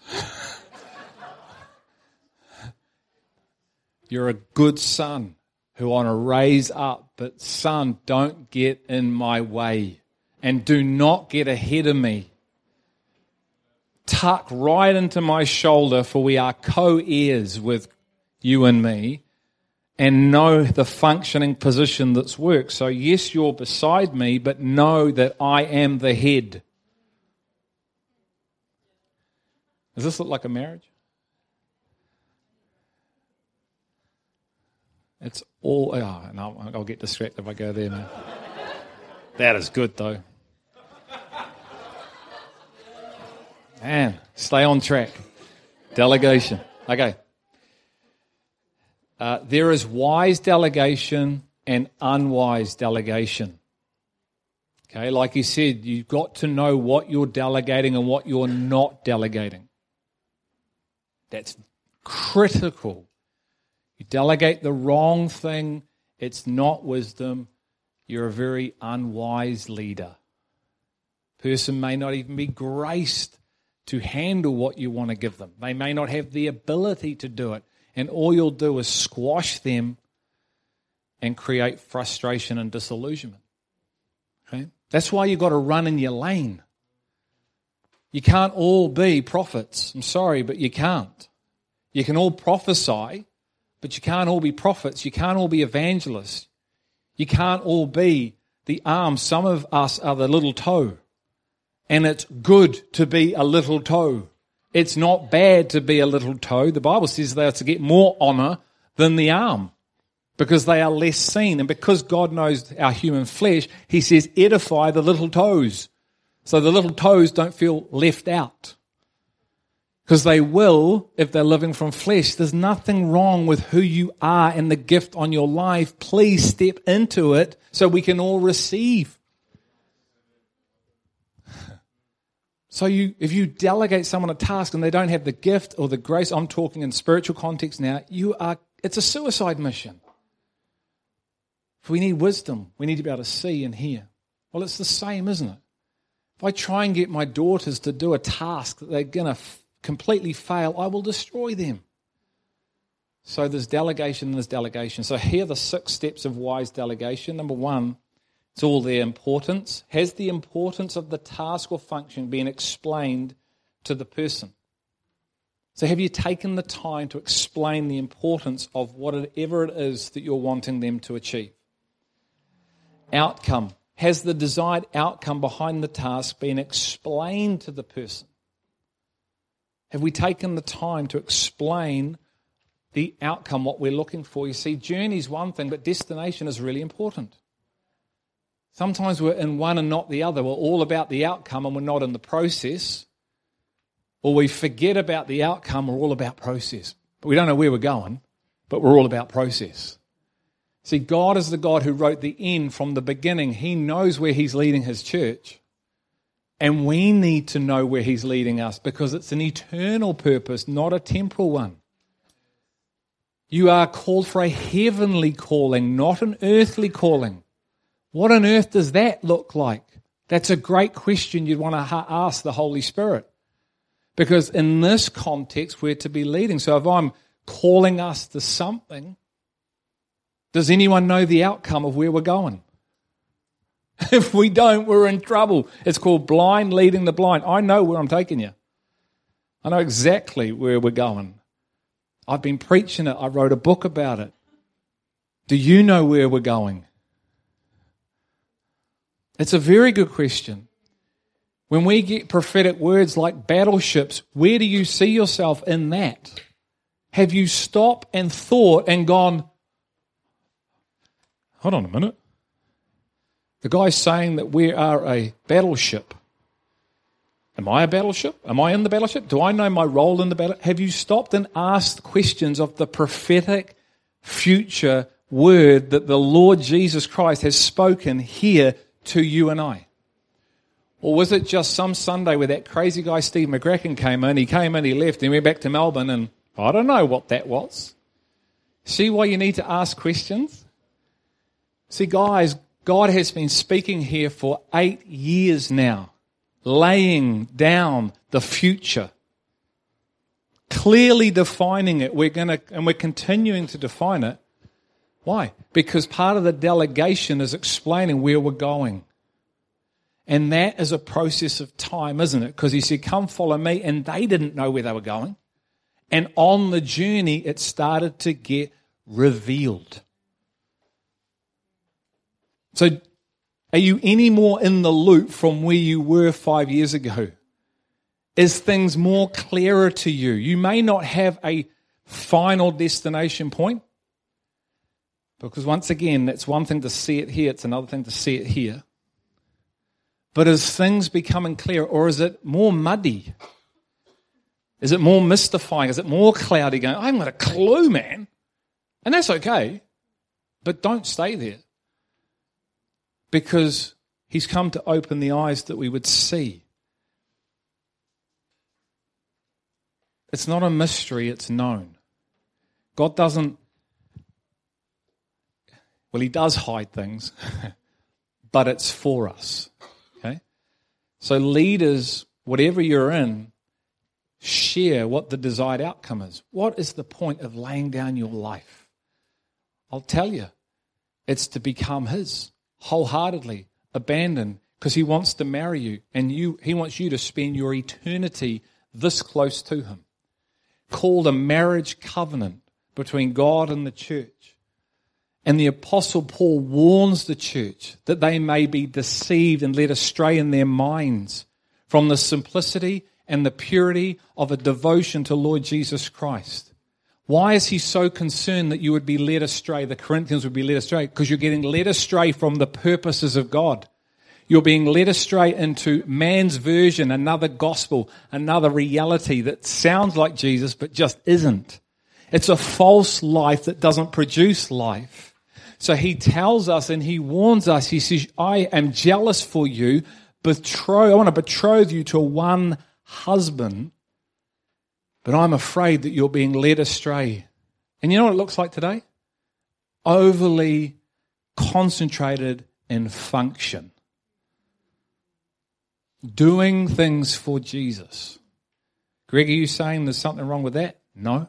You're a good son who I want to raise up, but son, don't get in my way and do not get ahead of me. Tuck right into my shoulder, for we are co heirs with you and me, and know the functioning position that's worked. So, yes, you're beside me, but know that I am the head. Does this look like a marriage? It's all. Oh, no, I'll get distracted if I go there, man. that is good, though. Man, stay on track. Delegation. Okay. Uh, there is wise delegation and unwise delegation. Okay, like you said, you've got to know what you're delegating and what you're not delegating. That's critical. You delegate the wrong thing, it's not wisdom. You're a very unwise leader. Person may not even be graced to handle what you want to give them. They may not have the ability to do it and all you'll do is squash them and create frustration and disillusionment. Okay? That's why you've got to run in your lane. You can't all be prophets. I'm sorry, but you can't. You can all prophesy, but you can't all be prophets. You can't all be evangelists. You can't all be the arm. Some of us are the little toe. And it's good to be a little toe. It's not bad to be a little toe. The Bible says they are to get more honor than the arm because they are less seen. And because God knows our human flesh, He says, edify the little toes. So the little toes don't feel left out. Because they will if they're living from flesh. There's nothing wrong with who you are and the gift on your life. Please step into it so we can all receive. So you, if you delegate someone a task and they don't have the gift or the grace, I'm talking in spiritual context now, you are, it's a suicide mission. We need wisdom, we need to be able to see and hear. Well, it's the same, isn't it? If I try and get my daughters to do a task that they're going to f- completely fail, I will destroy them. So there's delegation and there's delegation. So here are the six steps of wise delegation. Number one, it's all their importance. Has the importance of the task or function been explained to the person? So, have you taken the time to explain the importance of whatever it is that you're wanting them to achieve? Outcome. Has the desired outcome behind the task been explained to the person? Have we taken the time to explain the outcome, what we're looking for? You see, journey is one thing, but destination is really important. Sometimes we're in one and not the other. We're all about the outcome and we're not in the process. Or we forget about the outcome, we're all about process. But we don't know where we're going, but we're all about process. See, God is the God who wrote the end from the beginning. He knows where He's leading His church. And we need to know where He's leading us because it's an eternal purpose, not a temporal one. You are called for a heavenly calling, not an earthly calling. What on earth does that look like? That's a great question you'd want to ask the Holy Spirit. Because in this context, we're to be leading. So if I'm calling us to something, does anyone know the outcome of where we're going? If we don't, we're in trouble. It's called blind leading the blind. I know where I'm taking you. I know exactly where we're going. I've been preaching it. I wrote a book about it. Do you know where we're going? It's a very good question. When we get prophetic words like battleships, where do you see yourself in that? Have you stopped and thought and gone, hold on a minute. The guy's saying that we are a battleship. Am I a battleship? Am I in the battleship? Do I know my role in the battle? Have you stopped and asked questions of the prophetic future word that the Lord Jesus Christ has spoken here to you and I? Or was it just some Sunday where that crazy guy Steve McGracken came in, he came in, he left, and went back to Melbourne, and I don't know what that was. See why you need to ask questions? See, guys, God has been speaking here for eight years now, laying down the future, clearly defining it. We're going to, and we're continuing to define it. Why? Because part of the delegation is explaining where we're going. And that is a process of time, isn't it? Because he said, Come follow me. And they didn't know where they were going. And on the journey, it started to get revealed. So, are you any more in the loop from where you were five years ago? Is things more clearer to you? You may not have a final destination point, because once again, it's one thing to see it here, it's another thing to see it here. But is things becoming clear, or is it more muddy? Is it more mystifying? Is it more cloudy? Going, I haven't got a clue, man. And that's okay. But don't stay there. Because he's come to open the eyes that we would see. It's not a mystery, it's known. God doesn't well, he does hide things, but it's for us. Okay? So, leaders, whatever you're in, share what the desired outcome is. What is the point of laying down your life? I'll tell you, it's to become his wholeheartedly, abandoned, because he wants to marry you and you he wants you to spend your eternity this close to him. Called a marriage covenant between God and the church. And the Apostle Paul warns the church that they may be deceived and led astray in their minds from the simplicity and the purity of a devotion to Lord Jesus Christ. Why is he so concerned that you would be led astray? The Corinthians would be led astray because you're getting led astray from the purposes of God. You're being led astray into man's version, another gospel, another reality that sounds like Jesus but just isn't. It's a false life that doesn't produce life. So he tells us and he warns us. He says, I am jealous for you. Betroth, I want to betroth you to one husband, but I'm afraid that you're being led astray. And you know what it looks like today? Overly concentrated in function. Doing things for Jesus. Greg, are you saying there's something wrong with that? No.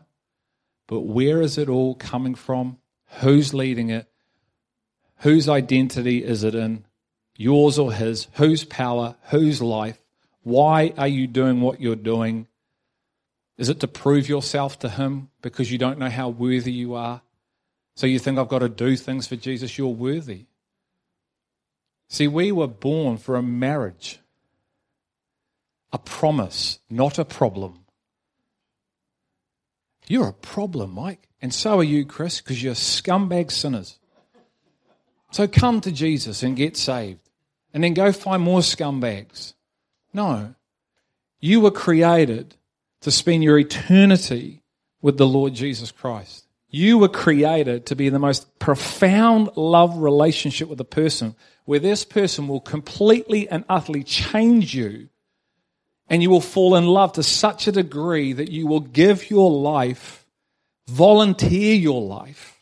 But where is it all coming from? Who's leading it? Whose identity is it in? Yours or his? Whose power? Whose life? Why are you doing what you're doing? Is it to prove yourself to him because you don't know how worthy you are? So you think I've got to do things for Jesus? You're worthy. See, we were born for a marriage, a promise, not a problem. You're a problem, Mike. And so are you, Chris, because you're scumbag sinners. So come to Jesus and get saved. And then go find more scumbags. No. You were created to spend your eternity with the Lord Jesus Christ. You were created to be in the most profound love relationship with a person where this person will completely and utterly change you and you will fall in love to such a degree that you will give your life, volunteer your life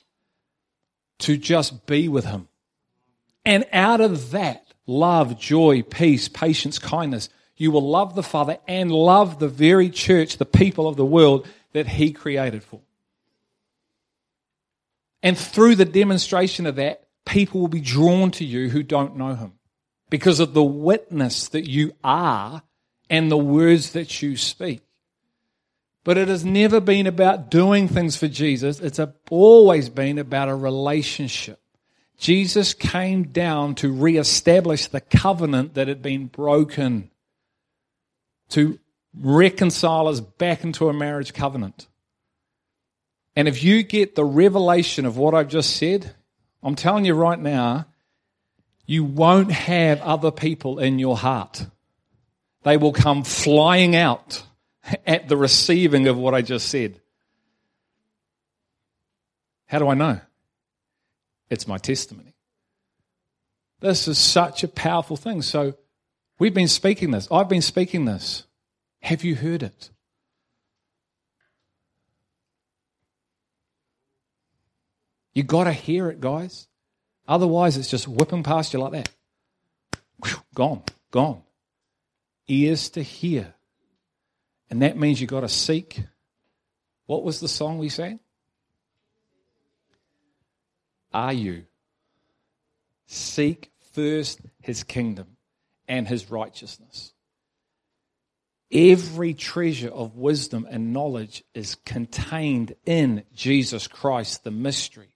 to just be with Him. And out of that, love, joy, peace, patience, kindness, you will love the Father and love the very church, the people of the world that He created for. And through the demonstration of that, people will be drawn to you who don't know Him because of the witness that you are and the words that you speak. But it has never been about doing things for Jesus. It's always been about a relationship. Jesus came down to reestablish the covenant that had been broken, to reconcile us back into a marriage covenant. And if you get the revelation of what I've just said, I'm telling you right now, you won't have other people in your heart. They will come flying out at the receiving of what I just said. How do I know? It's my testimony. This is such a powerful thing. So we've been speaking this. I've been speaking this. Have you heard it? You got to hear it, guys. Otherwise, it's just whipping past you like that. Gone, gone. Ears to hear. And that means you got to seek. What was the song we sang? Are you? Seek first his kingdom and his righteousness. Every treasure of wisdom and knowledge is contained in Jesus Christ, the mystery.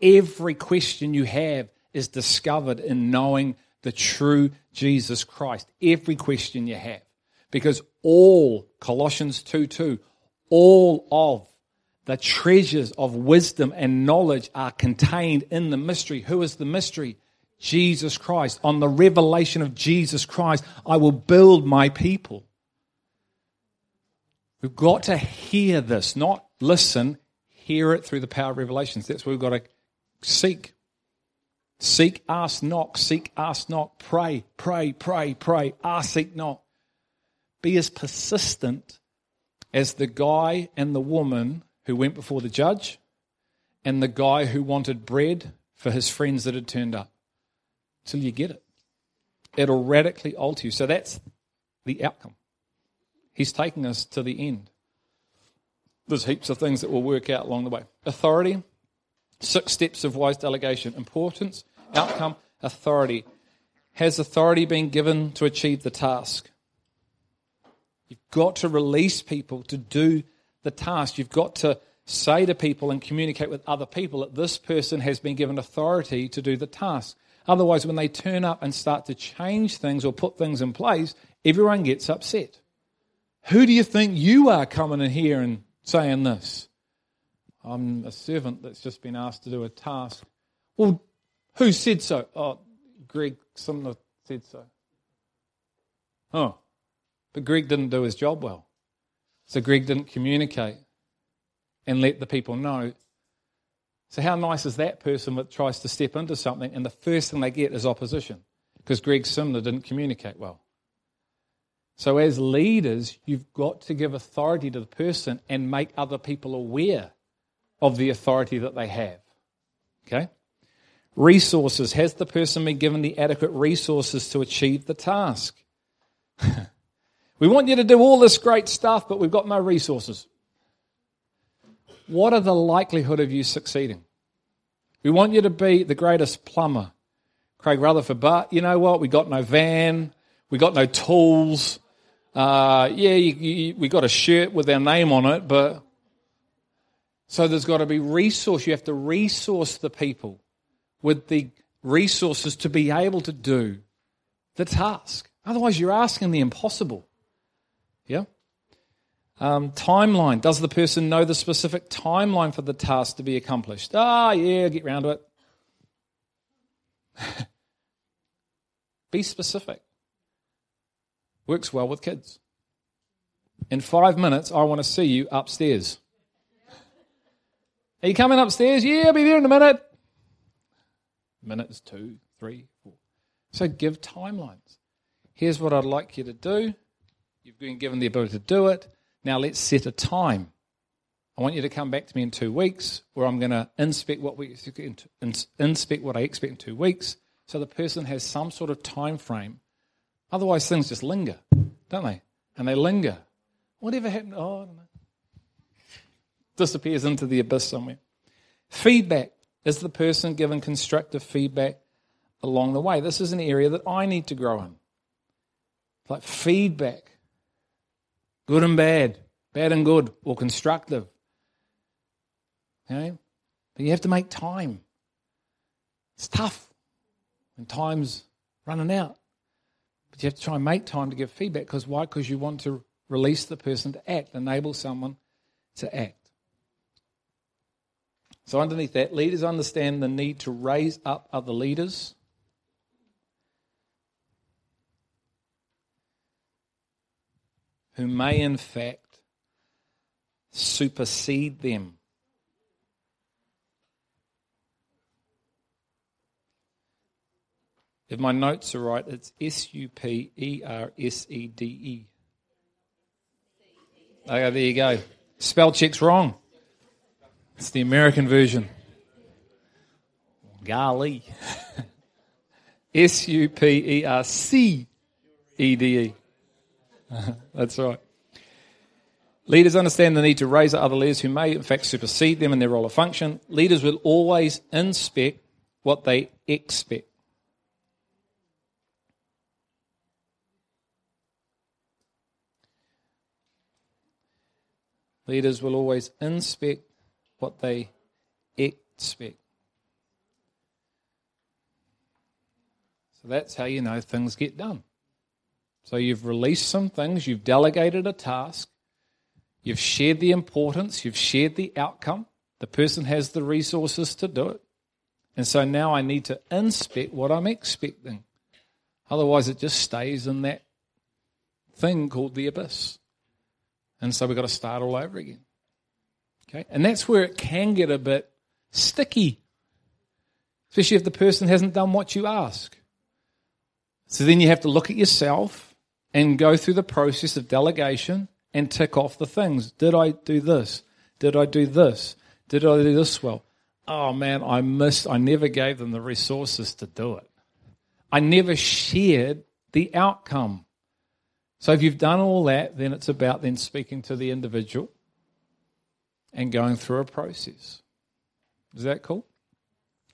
Every question you have is discovered in knowing the true Jesus Christ. Every question you have. Because all, Colossians 2 2, all of the treasures of wisdom and knowledge are contained in the mystery. Who is the mystery? Jesus Christ. On the revelation of Jesus Christ, I will build my people. We've got to hear this, not listen, hear it through the power of revelations. That's what we've got to seek. Seek, ask, knock, seek, ask, knock, pray, pray, pray, pray, ask, seek, knock. Be as persistent as the guy and the woman who went before the judge and the guy who wanted bread for his friends that had turned up till you get it. It'll radically alter you. So that's the outcome. He's taking us to the end. There's heaps of things that will work out along the way. Authority, Six steps of wise delegation. Importance, outcome, authority. Has authority been given to achieve the task? You've got to release people to do the task. You've got to say to people and communicate with other people that this person has been given authority to do the task. Otherwise, when they turn up and start to change things or put things in place, everyone gets upset. Who do you think you are coming in here and saying this? I'm a servant that's just been asked to do a task. Well, who said so? Oh, Greg Simnor said so. Oh, but Greg didn't do his job well. So Greg didn't communicate and let the people know. So, how nice is that person that tries to step into something and the first thing they get is opposition because Greg Simnor didn't communicate well? So, as leaders, you've got to give authority to the person and make other people aware of the authority that they have. Okay? Resources. Has the person been given the adequate resources to achieve the task? we want you to do all this great stuff, but we've got no resources. What are the likelihood of you succeeding? We want you to be the greatest plumber, Craig Rutherford, but you know what? We got no van, we got no tools. Uh, yeah, you, you, we got a shirt with our name on it, but so there's got to be resource. You have to resource the people with the resources to be able to do the task. Otherwise, you're asking the impossible. Yeah? Um, timeline. Does the person know the specific timeline for the task to be accomplished? Ah, yeah, get round to it. be specific. Works well with kids. In five minutes, I want to see you upstairs. Are you coming upstairs? Yeah, I'll be there in a minute. Minutes, two, three, four. So give timelines. Here's what I'd like you to do. You've been given the ability to do it. Now let's set a time. I want you to come back to me in two weeks, where I'm going to inspect what we inspect what I expect in two weeks, so the person has some sort of time frame. Otherwise, things just linger, don't they? And they linger. Whatever happened? Oh, I don't know disappears into the abyss somewhere. Feedback. Is the person given constructive feedback along the way? This is an area that I need to grow in. Like feedback, good and bad, bad and good, or constructive. Okay? But you have to make time. It's tough when time's running out. But you have to try and make time to give feedback because why? Because you want to release the person to act, enable someone to act. So, underneath that, leaders understand the need to raise up other leaders. Who may, in fact, supersede them. If my notes are right, it's S U P E R S E D E. Oh, okay, there you go. Spell check's wrong. It's the American version. Golly. S U P E R C E D E. That's right. Leaders understand the need to raise other leaders who may, in fact, supersede them in their role or function. Leaders will always inspect what they expect. Leaders will always inspect what they expect. So that's how you know things get done. So you've released some things, you've delegated a task, you've shared the importance, you've shared the outcome. The person has the resources to do it. And so now I need to inspect what I'm expecting. Otherwise, it just stays in that thing called the abyss. And so we've got to start all over again. Okay? And that's where it can get a bit sticky, especially if the person hasn't done what you ask. So then you have to look at yourself and go through the process of delegation and tick off the things. Did I do this? Did I do this? Did I do this well? Oh man, I missed, I never gave them the resources to do it. I never shared the outcome. So if you've done all that, then it's about then speaking to the individual and going through a process. Is that cool?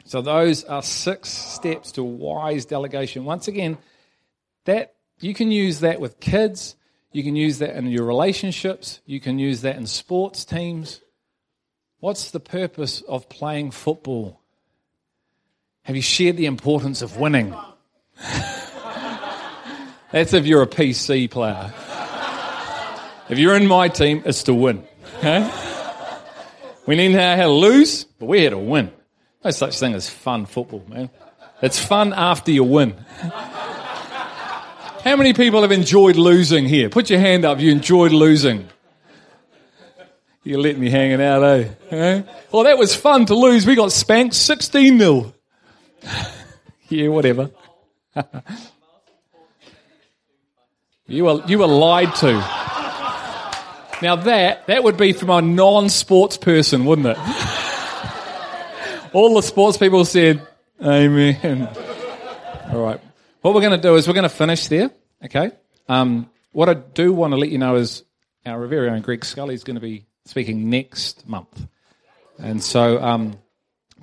So those are six steps to wise delegation. Once again, that you can use that with kids, you can use that in your relationships, you can use that in sports teams. What's the purpose of playing football? Have you shared the importance of winning? That's if you're a PC player. If you're in my team, it's to win. Okay? We need to know how to lose, but we're here to win. No such thing as fun football, man. It's fun after you win. How many people have enjoyed losing here? Put your hand up if you enjoyed losing. You let me hanging out, eh? eh? Well, that was fun to lose. We got spanked 16 0. yeah, whatever. you, were, you were lied to. Now, that, that would be from a non sports person, wouldn't it? All the sports people said, Amen. All right. What we're going to do is we're going to finish there, okay? Um, what I do want to let you know is our very own Greg Scully is going to be speaking next month. And so um,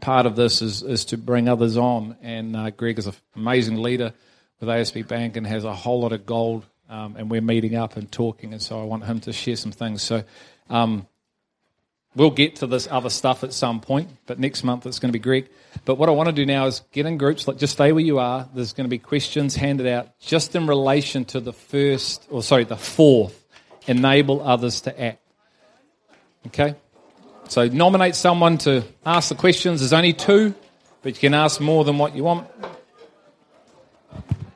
part of this is, is to bring others on. And uh, Greg is an amazing leader with ASB Bank and has a whole lot of gold. Um, and we're meeting up and talking. And so I want him to share some things. So um, We'll get to this other stuff at some point, but next month it's going to be Greg. But what I want to do now is get in groups, like just stay where you are. There's going to be questions handed out just in relation to the first, or sorry, the fourth, enable others to act. Okay? So nominate someone to ask the questions. There's only two, but you can ask more than what you want.